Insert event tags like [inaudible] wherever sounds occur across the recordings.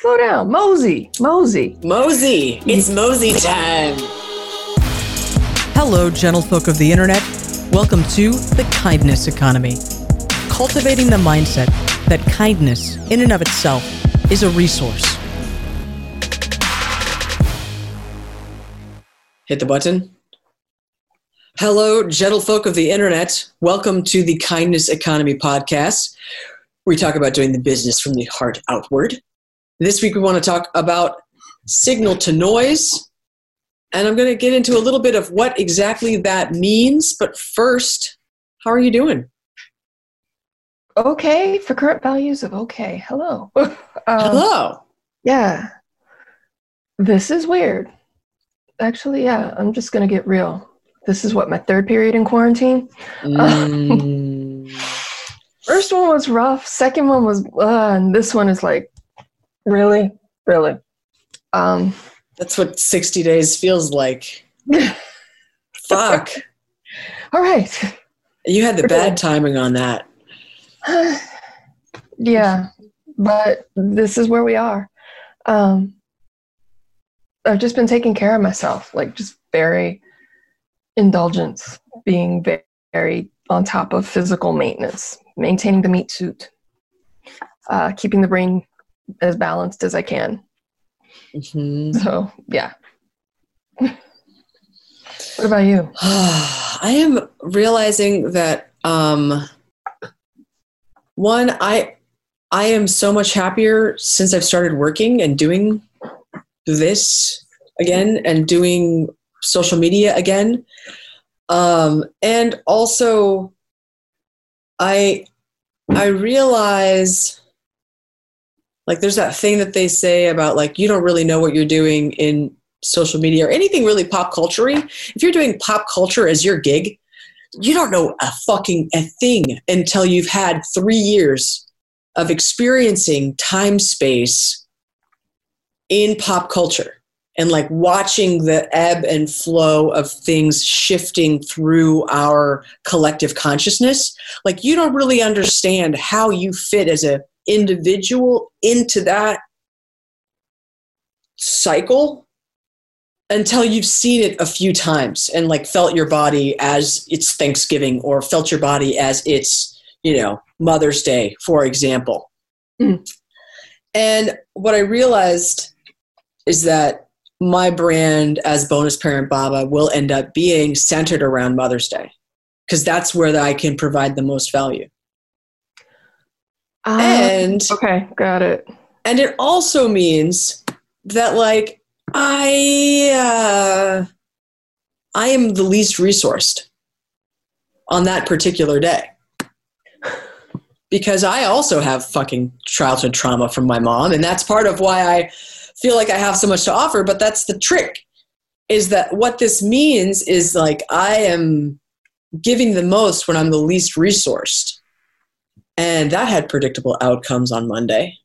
Slow down. Mosey. Mosey. Mosey. It's Mosey time. Hello, gentlefolk of the internet. Welcome to the Kindness Economy. Cultivating the mindset that kindness, in and of itself, is a resource. Hit the button. Hello, gentlefolk of the internet. Welcome to the Kindness Economy podcast. We talk about doing the business from the heart outward. This week, we want to talk about signal to noise. And I'm going to get into a little bit of what exactly that means. But first, how are you doing? Okay, for current values of okay. Hello. [laughs] um, Hello. Yeah. This is weird. Actually, yeah, I'm just going to get real. This is what my third period in quarantine. Mm. [laughs] First one was rough. Second one was, uh, and this one is like, really, really. Um, That's what 60 days feels like. [laughs] Fuck. all right. You had the bad timing on that. [sighs] yeah, but this is where we are. Um, I've just been taking care of myself, like just very indulgence, being ve- very on top of physical maintenance, maintaining the meat suit, uh, keeping the brain as balanced as I can. Mhm. So, yeah. what about you? [sighs] I am realizing that um, one, I I am so much happier since I've started working and doing this again and doing social media again. Um, and also I I realize like there's that thing that they say about like you don't really know what you're doing in social media or anything really pop culture if you're doing pop culture as your gig you don't know a fucking a thing until you've had three years of experiencing time space in pop culture and like watching the ebb and flow of things shifting through our collective consciousness. Like you don't really understand how you fit as a individual into that cycle until you've seen it a few times and like felt your body as it's Thanksgiving or felt your body as it's, you know, Mother's Day, for example. Mm. And what I realized is that my brand as bonus parent Baba will end up being centered around Mother's Day because that's where I can provide the most value. Uh, and okay, got it. and it also means that like i uh, i am the least resourced on that particular day because i also have fucking childhood trauma from my mom and that's part of why i feel like i have so much to offer but that's the trick is that what this means is like i am giving the most when i'm the least resourced and that had predictable outcomes on monday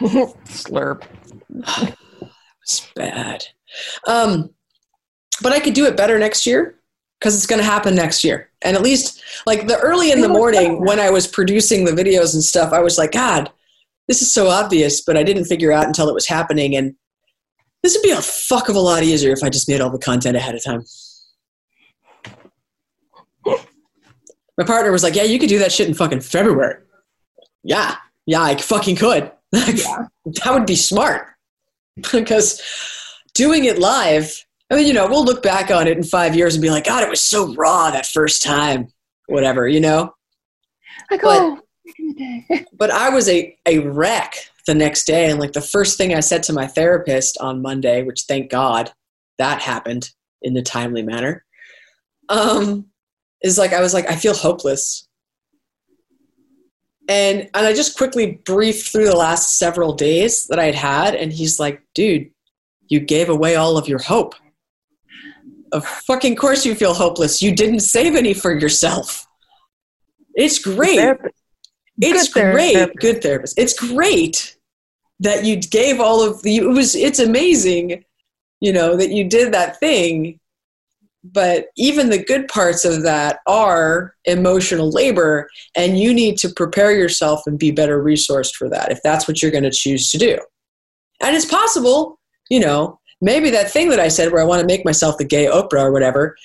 Slurp. [sighs] that was bad. Um, but I could do it better next year because it's going to happen next year. And at least, like the early in the morning when I was producing the videos and stuff, I was like, God, this is so obvious, but I didn't figure out until it was happening. And this would be a fuck of a lot easier if I just made all the content ahead of time. My partner was like, Yeah, you could do that shit in fucking February. Yeah, yeah, I fucking could. [laughs] Yeah. that would be smart [laughs] because doing it live i mean you know we'll look back on it in five years and be like god it was so raw that first time whatever you know Like, But- oh, back in the day. [laughs] but i was a, a wreck the next day and like the first thing i said to my therapist on monday which thank god that happened in a timely manner um is like i was like i feel hopeless. And and i just quickly briefed through the last several days that i'd had and he's like dude you gave away all of your hope. Of fucking course you feel hopeless. You didn't save any for yourself. It's great. Therapist. it's Good great. therapist. good therapist. It's great that you gave all of the it was it's amazing you know that you did that thing but even the good parts of that are emotional labor and you need to prepare yourself and be better resourced for that if that's what you're going to choose to do. And it's possible you know maybe that thing that i said where i want to make myself the gay oprah or whatever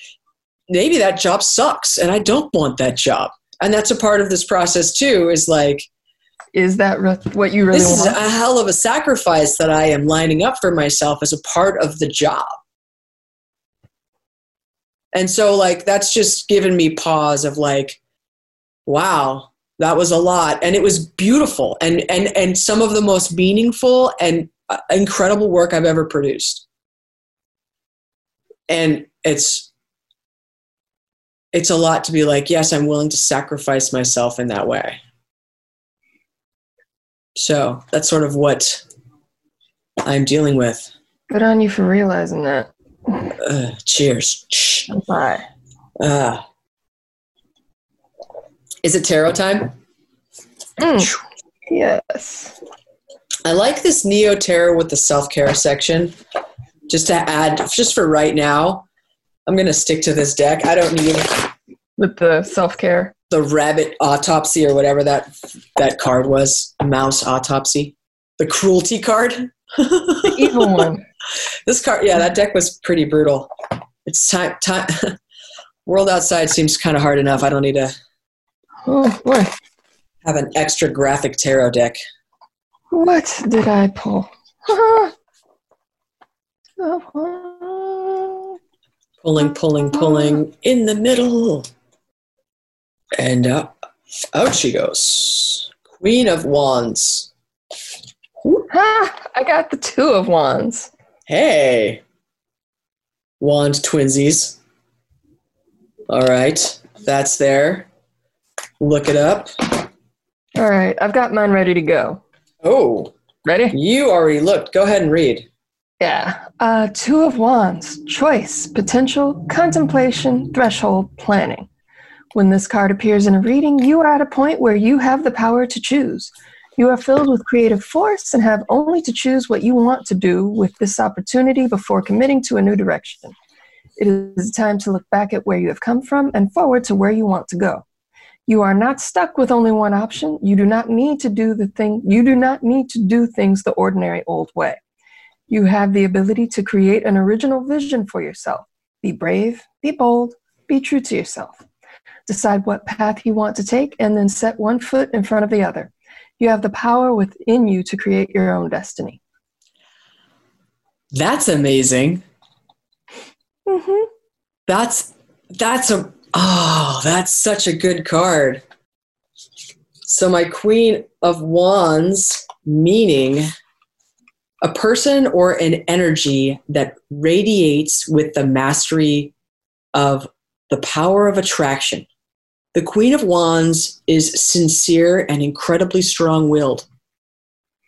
maybe that job sucks and i don't want that job. And that's a part of this process too is like is that what you really this want? is a hell of a sacrifice that i am lining up for myself as a part of the job and so like that's just given me pause of like wow that was a lot. And it was beautiful. And and and some of the most meaningful and uh, incredible work i've ever produced. And it's it's a lot to be like yes i'm willing to sacrifice myself in that way. So that's sort of what i'm dealing with. Good on you for realizing that. Uh, cheers Bye. uh, is it tarot time Mm, yes. I like this Neo Tarot with the self care section. Just to add, just for right now, I'm going to stick to this deck. I don't need With the self care. the rabbit autopsy or whatever that that card was. Mouse autopsy, the cruelty card. The [laughs] evil one. this card, yeah, that deck was pretty brutal. It's time. Time. [laughs] World outside seems kind of hard enough. I don't need to Oh boy. have an extra graphic tarot deck. What did I pull? [laughs] Pulling, pulling, pulling in the middle. And uh, out she goes. Queen of Wands. Ah, [laughs] I got the two of wands. Hey. Wand twinsies. All right. That's there. Look it up. All right, I've got mine ready to go. Oh, Ready? you already looked. Go ahead and read. Yeah. Uh, two of wands. Choice, potential, contemplation, threshold, planning. When this card appears in a reading, you are at a point where you have the power to choose. You are filled with creative force and have only to choose what you want to do with this opportunity before committing to a new direction. It is time to look back at where you have come from and forward to where you want to go. You are not stuck with only one option. You do not need to do the thing you do not need to do things the ordinary old way. You have the ability to create an original vision for yourself. Be brave, be bold, be true to yourself. Decide what path you want to take and then set one foot in front of the other. You have the power within you to create your own destiny. That's amazing. hmm That's that's a oh, that's such a good card. So my Queen of Wands meaning a person or an energy that radiates with the mastery of the power of attraction. The Queen of Wands is sincere and incredibly strong willed.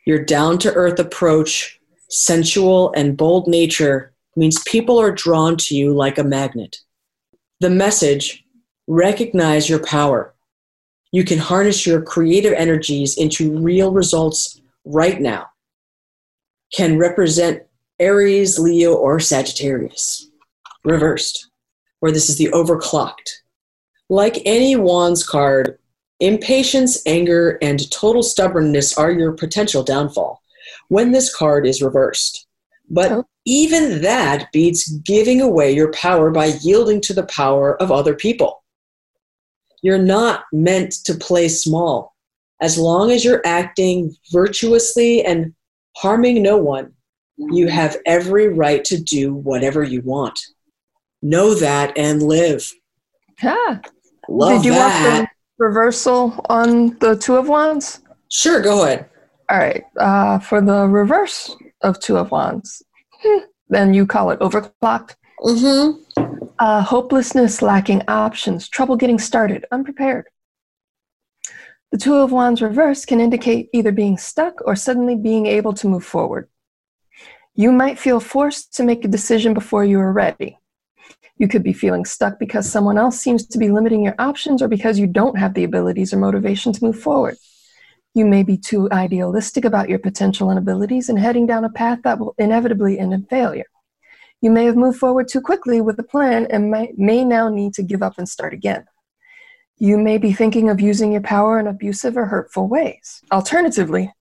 Your down to earth approach, sensual and bold nature means people are drawn to you like a magnet. The message recognize your power. You can harness your creative energies into real results right now. Can represent Aries, Leo, or Sagittarius. Reversed, where this is the overclocked. Like any Wands card, impatience, anger, and total stubbornness are your potential downfall when this card is reversed. But Oh. even that beats giving away your power by yielding to the power of other people. You're not meant to play small. As long as you're acting virtuously and harming no one, you have every right to do whatever you want. Know that and live. Ah, Love did you that. want the reversal on the two of wands? Sure, go ahead. All right. Uh, for the reverse of two of wands, hmm, then you call it overclocked. Mm-hmm. Uh, hopelessness, lacking options, trouble getting started, unprepared. The Two of Wands reverse can indicate either being stuck or suddenly being able to move forward. You might feel forced to make a decision before you are ready. You could be feeling stuck because someone else seems to be limiting your options or because you don't have the abilities or motivation to move forward. You may be too idealistic about your potential and abilities and heading down a path that will inevitably end in failure. You may have moved forward too quickly with a plan and may, may now need to give up and start again. You may be thinking of using your power in abusive or hurtful ways. Alternatively,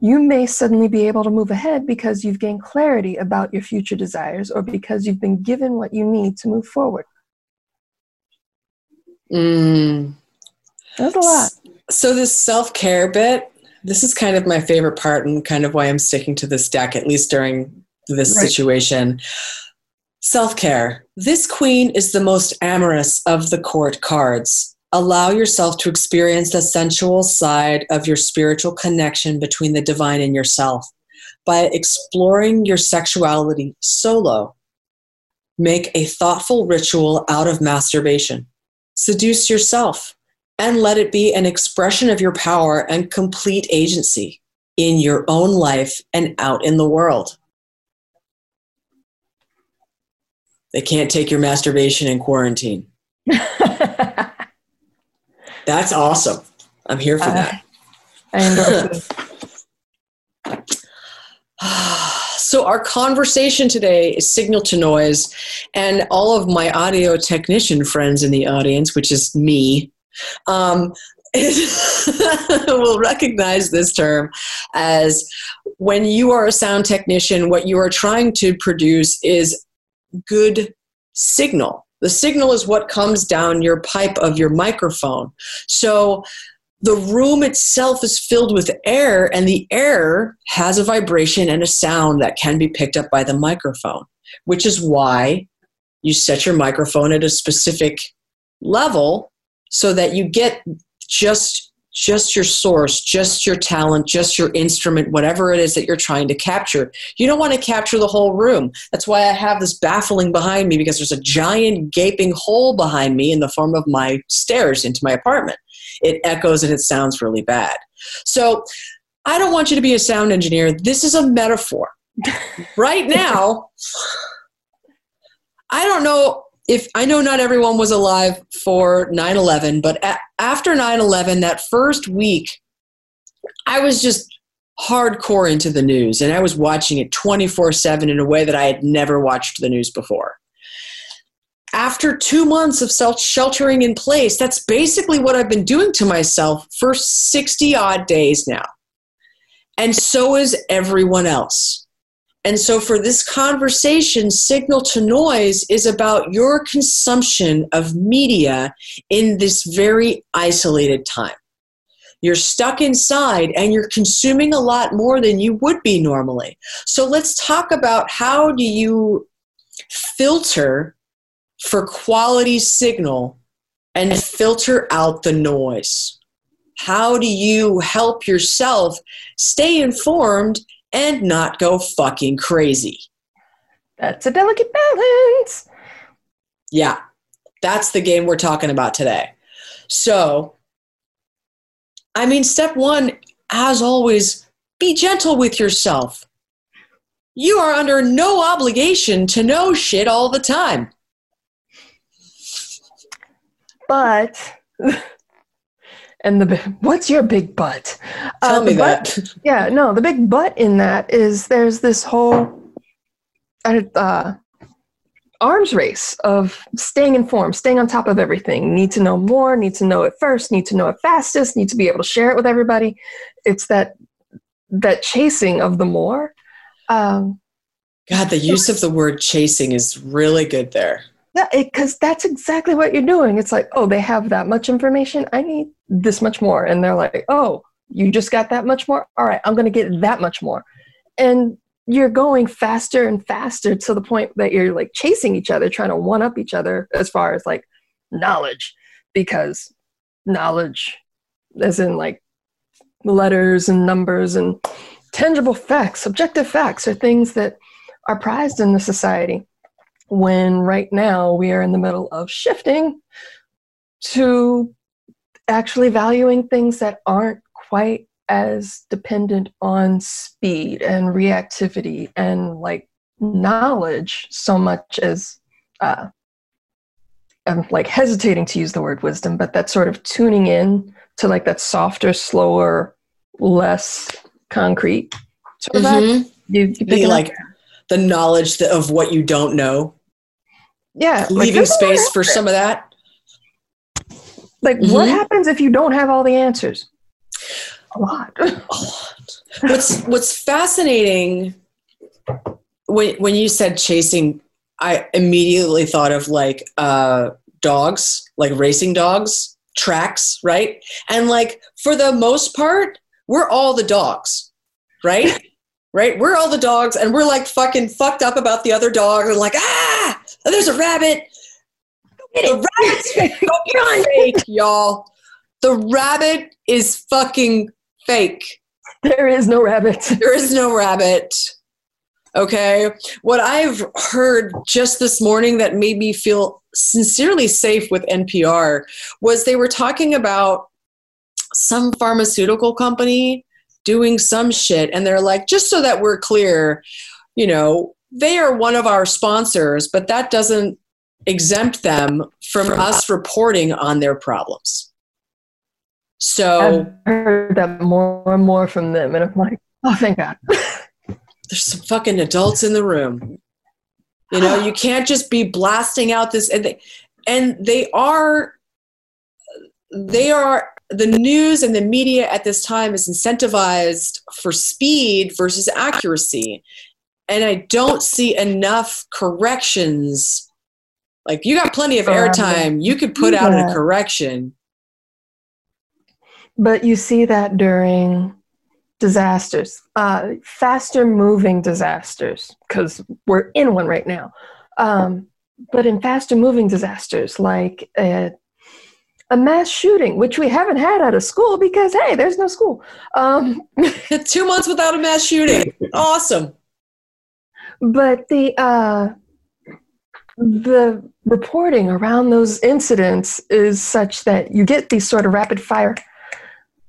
you may suddenly be able to move ahead because you've gained clarity about your future desires or because you've been given what you need to move forward. Mm. That's a lot. So this self-care bit, this is kind of my favorite part and kind of why I'm sticking to this deck, at least during this Right. situation. Self-care. This queen is the most amorous of the court cards. Allow yourself to experience the sensual side of your spiritual connection between the divine and yourself by exploring your sexuality solo. Make a thoughtful ritual out of masturbation. Seduce yourself and let it be an expression of your power and complete agency in your own life and out in the world. They can't take your masturbation in quarantine. [laughs] That's awesome. I'm here for that. I endorse [laughs] it. [sighs] so our conversation today is signal to noise and all of my audio technician friends in the audience which is me um, [laughs] will recognize this term as when you are a sound technician what you are trying to produce is good signal the signal is what comes down your pipe of your microphone. So the room itself is filled with air and the air has a vibration and a sound that can be picked up by the microphone which is why you set your microphone at a specific level so that you get just just your source just your talent just your instrument whatever it is that you're trying to capture you don't want to capture the whole room that's why i have this baffling behind me because there's a giant gaping hole behind me in the form of my stairs into my apartment it echoes and it sounds really bad. So I don't want you to be a sound engineer. This is a metaphor. [laughs] right now, I don't know if I know not everyone was alive for 9 11, but a- after 9 11, that first week, I was just hardcore into the news and I was watching it 24 7 in a way that I had never watched the news before after two months of self sheltering in place, that's basically what I've been doing to myself for 60 odd days now. And so is everyone else. And so, for this conversation, signal to noise is about your consumption of media in this very isolated time. You're stuck inside and you're consuming a lot more than you would be normally. So, let's talk about how do you filter for quality signal and filter out the noise? How do you help yourself stay informed and not go fucking crazy? That's a delicate balance. Yeah, that's the game we're talking about today. So, I mean, step one, as always, be gentle with yourself. You are under no obligation to know shit all the time. But, [laughs] and the what's your big butt? Tell Uh, me the butt- that. [laughs] Yeah, no, the big butt in that is there's this whole uh, arms race of staying informed, staying on top of everything. Need to know more, need to know it first, need to know it fastest, need to be able to share it with everybody. It's that that chasing of the more. Um, God, the use of the word chasing is really good there. Because that's exactly what you're doing. It's like, oh, they have that much information. I need this much more. And they're like, oh, you just got that much more? All right, I'm going to get that much more. And you're going faster and faster to the point that you're like chasing each other, trying to one up each other as far as like knowledge, because knowledge, as in like letters and numbers and tangible facts, objective facts, are things that are prized in the society when right now we are in the middle of shifting to actually valuing things that aren't quite as dependent on speed and reactivity and like knowledge so much as uh, I'm like hesitating to use the word wisdom, but that sort of tuning in to like that softer, slower, less concrete sort of. Mhm. You, you up? like the knowledge that, of what you don't know Yeah. leaving a lot space for some of that Like, what Mhm. happens if you don't have all the answers? A lot. [laughs] what's what's fascinating when when you said chasing i immediately thought of like uh dogs like racing dogs tracks right and like for the most part we're all the dogs right [laughs] right we're all the dogs and we're like fucking fucked up about the other dog and like ah there's a rabbit the rabbit's fucking [laughs] fake y'all the rabbit is fucking fake there is no rabbit. [laughs] there is no rabbit. Okay. What I've heard just this morning that made me feel sincerely safe with NPR was they were talking about some pharmaceutical company doing some shit. And they're like, just so that we're clear, you know, they are one of our sponsors, but that doesn't exempt them from us reporting on their problems. So I've heard that more and more from them, and I'm like, oh, thank God. [laughs] [laughs] there's some fucking adults in the room. You know, you can't just be blasting out this and they, and they are they are the news and the media at this time is incentivized for speed versus accuracy. And I don't see enough corrections. Like you got plenty of airtime, you could put out a correction. But you see that during disasters, uh, faster moving disasters, because we're in one right now. Um, but in faster moving disasters, like a, a mass shooting, which we haven't had at a school because, hey, there's no school. Um, [laughs] Two months without a mass shooting. Awesome. but the uh, the reporting around those incidents is such that you get these sort of rapid fire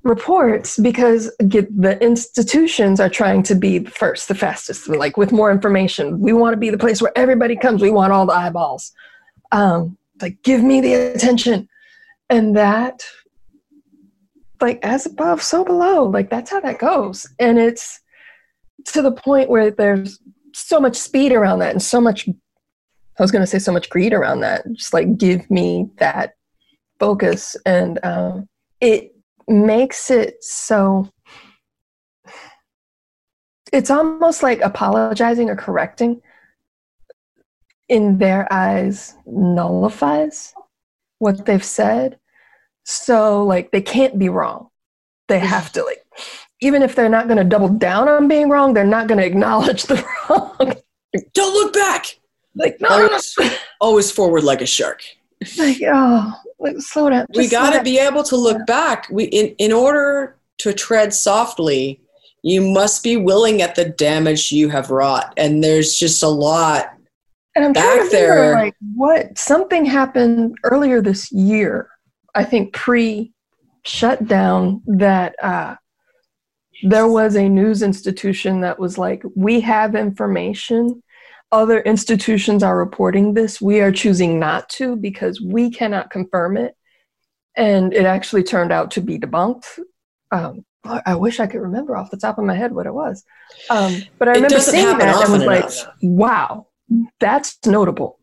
reports because get, the institutions are trying to be the first, the fastest, like with more information. We want to be the place where everybody comes. We want all the eyeballs. Um, like, give me the attention, and that, like, as above, so below. Like that's how that goes, and it's to the point where there's so much speed around that and so much i was going to say so much greed around that just like give me that focus and um, it makes it so it's almost like apologizing or correcting in their eyes nullifies what they've said. So like they can't be wrong. They have to like even if they're not going to double down on being wrong they're not going to acknowledge the [laughs] wrong. Don't look back. like no. Always, always forward like a shark. like oh like slow down. We Just slow got to be able to look back. We in, in order to tread softly you must be willing at the damage you have wrought. And there's just a lot and i'm trying back to figure there. like what something happened earlier this year i think pre shutdown that uh there was a news institution that was like we have information. Other institutions are reporting this. We are choosing not to because we cannot confirm it. And it actually turned out to be debunked. Um, I wish I could remember off the top of my head what it was, um, but I remember seeing that and was often like, "Wow, that's notable.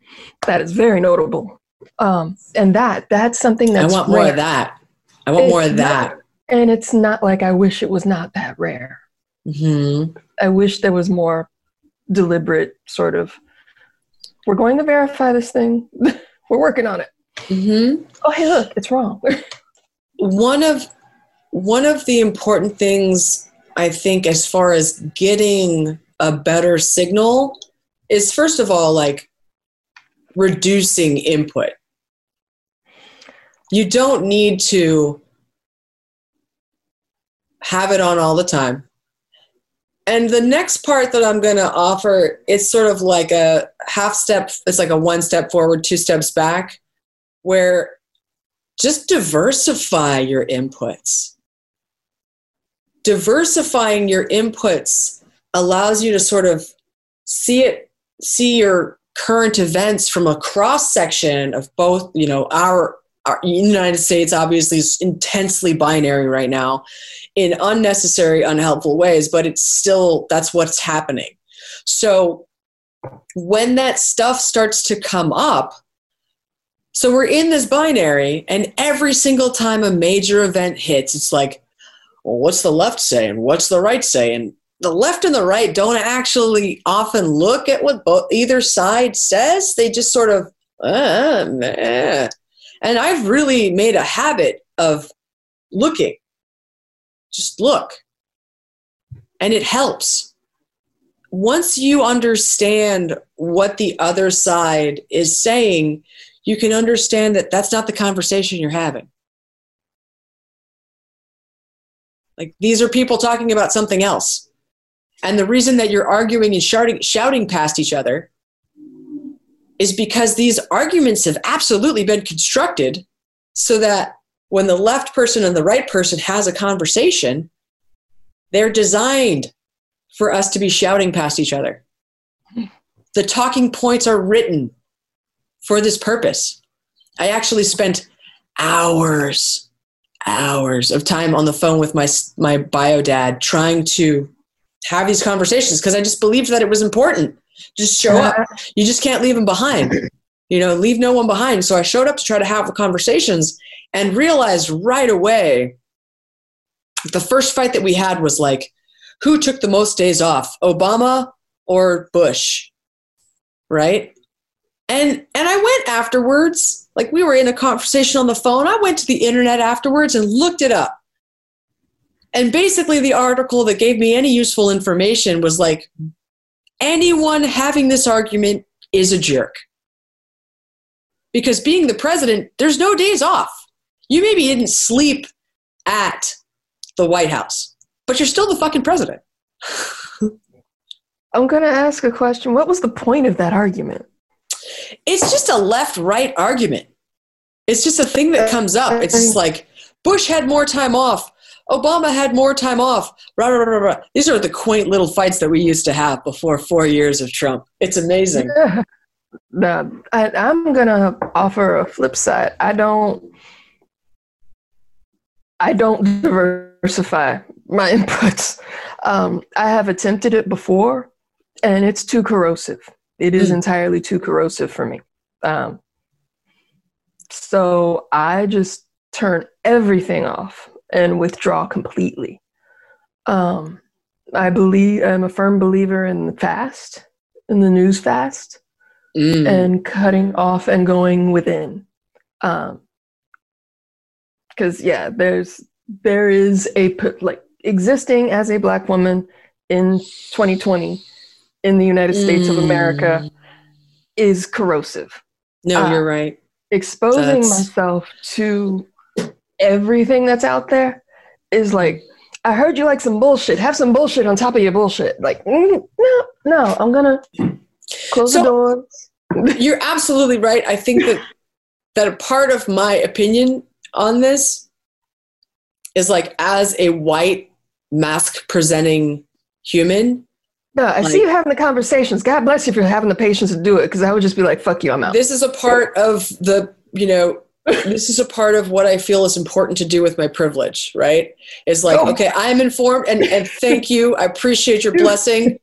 That is very notable." Um, and that that's something that i want more of that i want more of that and it's not like I wish it was not that rare. hmm I wish there was more deliberate sort of. We're going to verify this thing. [laughs] We're working on it. hmm Oh, hey, look, it's wrong. [laughs] one of one of the important things i think as far as getting a better signal is first of all like reducing input you don't need to have it on all the time and the next part that i'm going to offer it's sort of like a half step it's like a one step forward two steps back where just diversify your inputs. Diversifying your inputs allows you to sort of see it, see your current events from a cross section of both, you know, our, our United States obviously is intensely binary right now in unnecessary, unhelpful ways, but it's still, that's what's happening. So when that stuff starts to come up, so we're in this binary, and every single time a major event hits, it's like, well, what's the left saying? What's the right saying? The left and the right don't actually often look at what both, either side says. They just sort of, uh, and I've really made a habit of looking. Just look. And it helps. Once you understand what the other side is saying, you can understand that that's not the conversation you're having. Like these are people talking about something else. And the reason that you're arguing and shouting, shouting past each other is because these arguments have absolutely been constructed so that when the left person and the right person has a conversation, they're designed for us to be shouting past each other. The talking points are written for this purpose. I actually spent hours, hours of time on the phone with my my bio dad trying to have these conversations because I just believed that it was important. Just show up. Uh-huh. You just can't leave them behind. You know, leave no one behind. So I showed up to try to have the conversations and realized right away the first fight that we had was like who took the most days off, Obama or Bush? Right? And and I went afterwards, like we were in a conversation on the phone. I went to the internet afterwards and looked it up. And basically the article that gave me any useful information was like anyone having this argument is a jerk. Because being the president, there's no days off. You maybe didn't sleep at the White House, but you're still the fucking president. [laughs] I'm going to ask a question. What was the point of that argument? it's just a left right argument. It's just a thing that comes up. It's just like Bush had more time off. Obama had more time off. Rah, rah, rah, rah. These are the quaint little fights that we used to have before four years of Trump. It's amazing. [laughs] Yeah. No, I, I'm gonna offer a flip side. I don't. I don't diversify my [laughs] inputs. Um, I have attempted it before, and it's too corrosive. It is mm. entirely too corrosive for me. Um, so I just turn everything off and withdraw completely. Um, I believe I'm a firm believer in the fast, in the news fast, mm. and cutting off and going within. Um, because yeah, there's there is a put like existing as a black woman in 2020 in the United States mm. of America mm. is corrosive. No, uh, you're right. Exposing that's... myself to everything that's out there is like, I heard you like some bullshit. Have some bullshit on top of your bullshit. Like, mm, no, no, I'm gonna close so, the doors. [laughs] you're absolutely right. I think that that a part of my opinion on this is like as a white mask presenting human no, I like, see you having the conversations. God bless you for having the patience to do it because I would just be like, fuck you, I'm out. This is a part of the, you know, this is a part of what I feel is important to do with my privilege, right? Is like, oh. okay, I'm informed and, and thank you. I appreciate your blessing.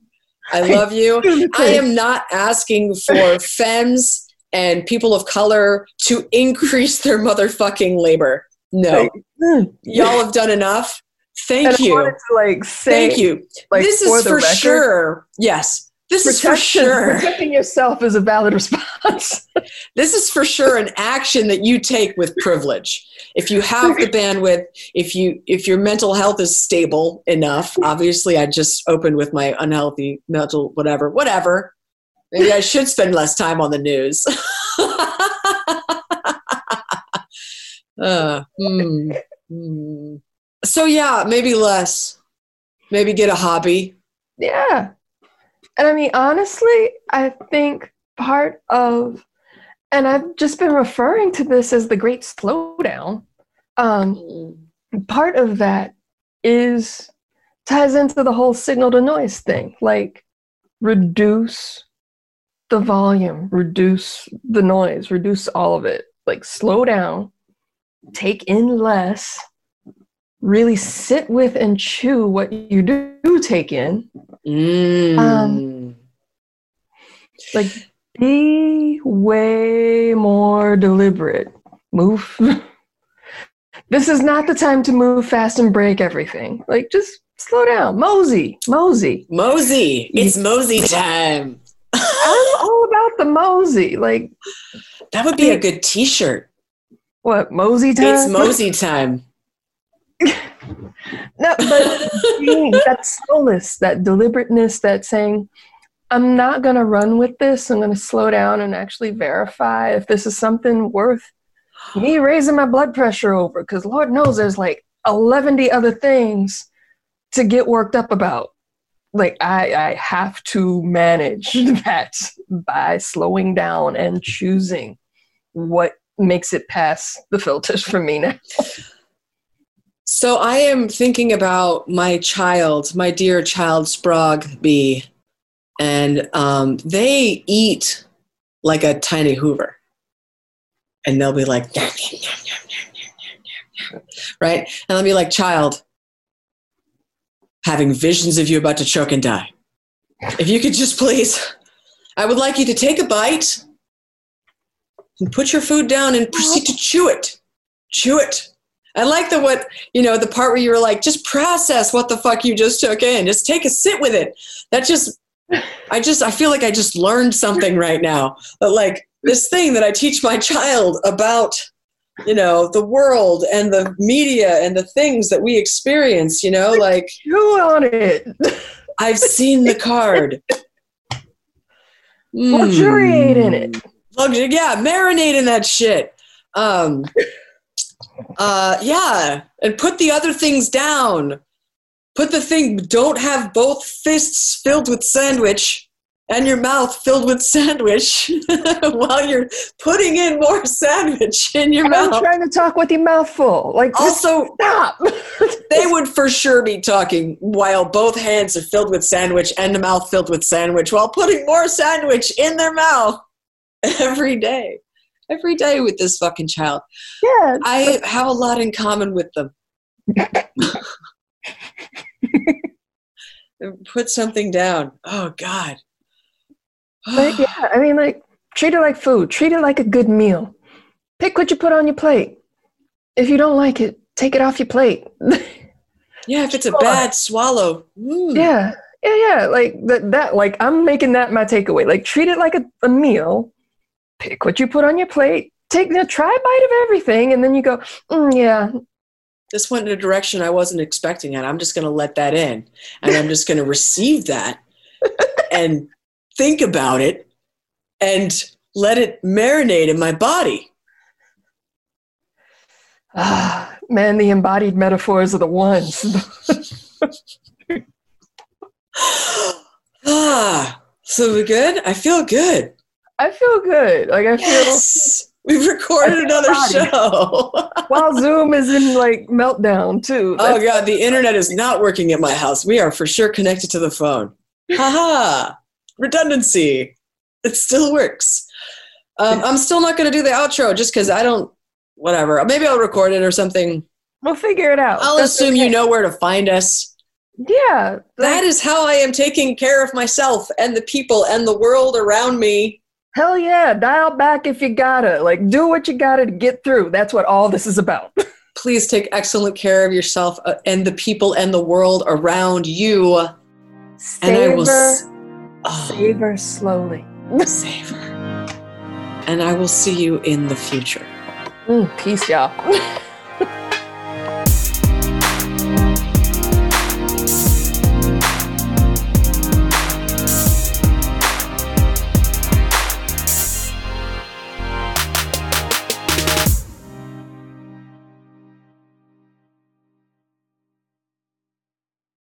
I love you. I am not asking for femmes and people of color to increase their motherfucking labor. No. Mm. Y'all have done enough. Thank and you. To, like say, Thank you. Like, this is for, for sure. Yes. This is for sure. Protecting yourself is a valid response. [laughs] this is for sure an action that you take with privilege. If you have the bandwidth, if you if your mental health is stable enough, obviously I just opened with my unhealthy mental whatever, whatever. Maybe I should spend less time on the news. [laughs] uh, mm, mm so yeah, maybe less. Maybe get a hobby. Yeah. And I mean, honestly, I think part of, and I've just been referring to this as the great slowdown. Um, part of that is ties into the whole signal to noise thing. Like, reduce the volume, reduce the noise, reduce all of it. Like, slow down, take in less, really sit with and chew what you do take in. Mm. Um, Like, be way more deliberate. Move. [laughs] this is not the time to move fast and break everything. Like, just slow down. Mosey, Mosey. Mosey. It's Mosey time. [laughs] I'm all about the Mosey. Like, That would be a good t-shirt. what, Mosey time? It's Mosey time. No, but being [laughs] that slowness, that deliberateness, that saying, I'm not going to run with this. I'm going to slow down and actually verify if this is something worth me raising my blood pressure over. Because Lord knows there's like 11 other things to get worked up about. Like, I, I have to manage [laughs] that by slowing down and choosing what makes it pass the filters for me now. [laughs] So I am thinking about my child, my dear child Sprague bee, and um, they eat like a tiny Hoover, and they'll be like, "Nom, nom, nom, nom, nom, nom, nom," right, and I'll be like, child, having visions of you about to choke and die. If you could just please, I would like you to take a bite and put your food down and proceed to chew it. Chew it. I like the what you know the part where you were like, just process what the fuck you just took in. Just take a sit with it. That just, I just, I feel like I just learned something right now. But like this thing that I teach my child about, you know, the world and the media and the things that we experience. You know, like Chew on it. [laughs] I've seen the card. Luxuriate in it. Luxury, yeah, marinate in that shit. Um, uh, yeah, and put the other things down. Put the thing. Don't have both fists filled with sandwich and your mouth filled with sandwich [laughs] while you're putting in more sandwich in your I'm mouth. trying to talk with your mouth full. Like, Also, stop. [laughs] they would for sure be talking while both hands are filled with sandwich and the mouth filled with sandwich while putting more sandwich in their mouth [laughs] every day. Every day with this fucking child. yeah. I have a lot in common with them. [laughs] Put something down. Oh God. But yeah, I mean, like, treat it like food. Treat it like a good meal. Pick what you put on your plate. If you don't like it, take it off your plate. [laughs] yeah, if it's a bad swallow. mm, yeah, yeah, yeah. Like that. That. Like I'm making that my takeaway. Like treat it like a, a meal. Pick what you put on your plate. Take know, try a bite of everything, and then you go, mm, yeah, This went in a direction I wasn't expecting, and I'm just going to let that in, and I'm just going to receive that, [laughs] and think about it, and let it marinate in my body. ah, [sighs] man, the embodied metaphors are the ones. [sighs] ah, so we're good? I feel good. I feel good. Like I feel Yes, we've recorded another body. show. while [laughs] Zoom is in like meltdown too. oh god, the internet is not working at my house. We are for sure connected to the phone. Haha, redundancy. It still works. Um, I'm still not going to do the outro just because I don't. Whatever. Maybe I'll record it or something. we'll figure it out. I'll That's assume okay. you know where to find us. Yeah, That like, is how I am taking care of myself and the people and the world around me. Hell yeah. Dial back if you gotta. Like do what you gotta to get through. That's what all this is about. [laughs] Please take excellent care of yourself uh, and the people and the world around you. And I will. Savor, Oh. savor slowly. [laughs] savor. And I will see you in the future. Mm, peace, y'all. [laughs]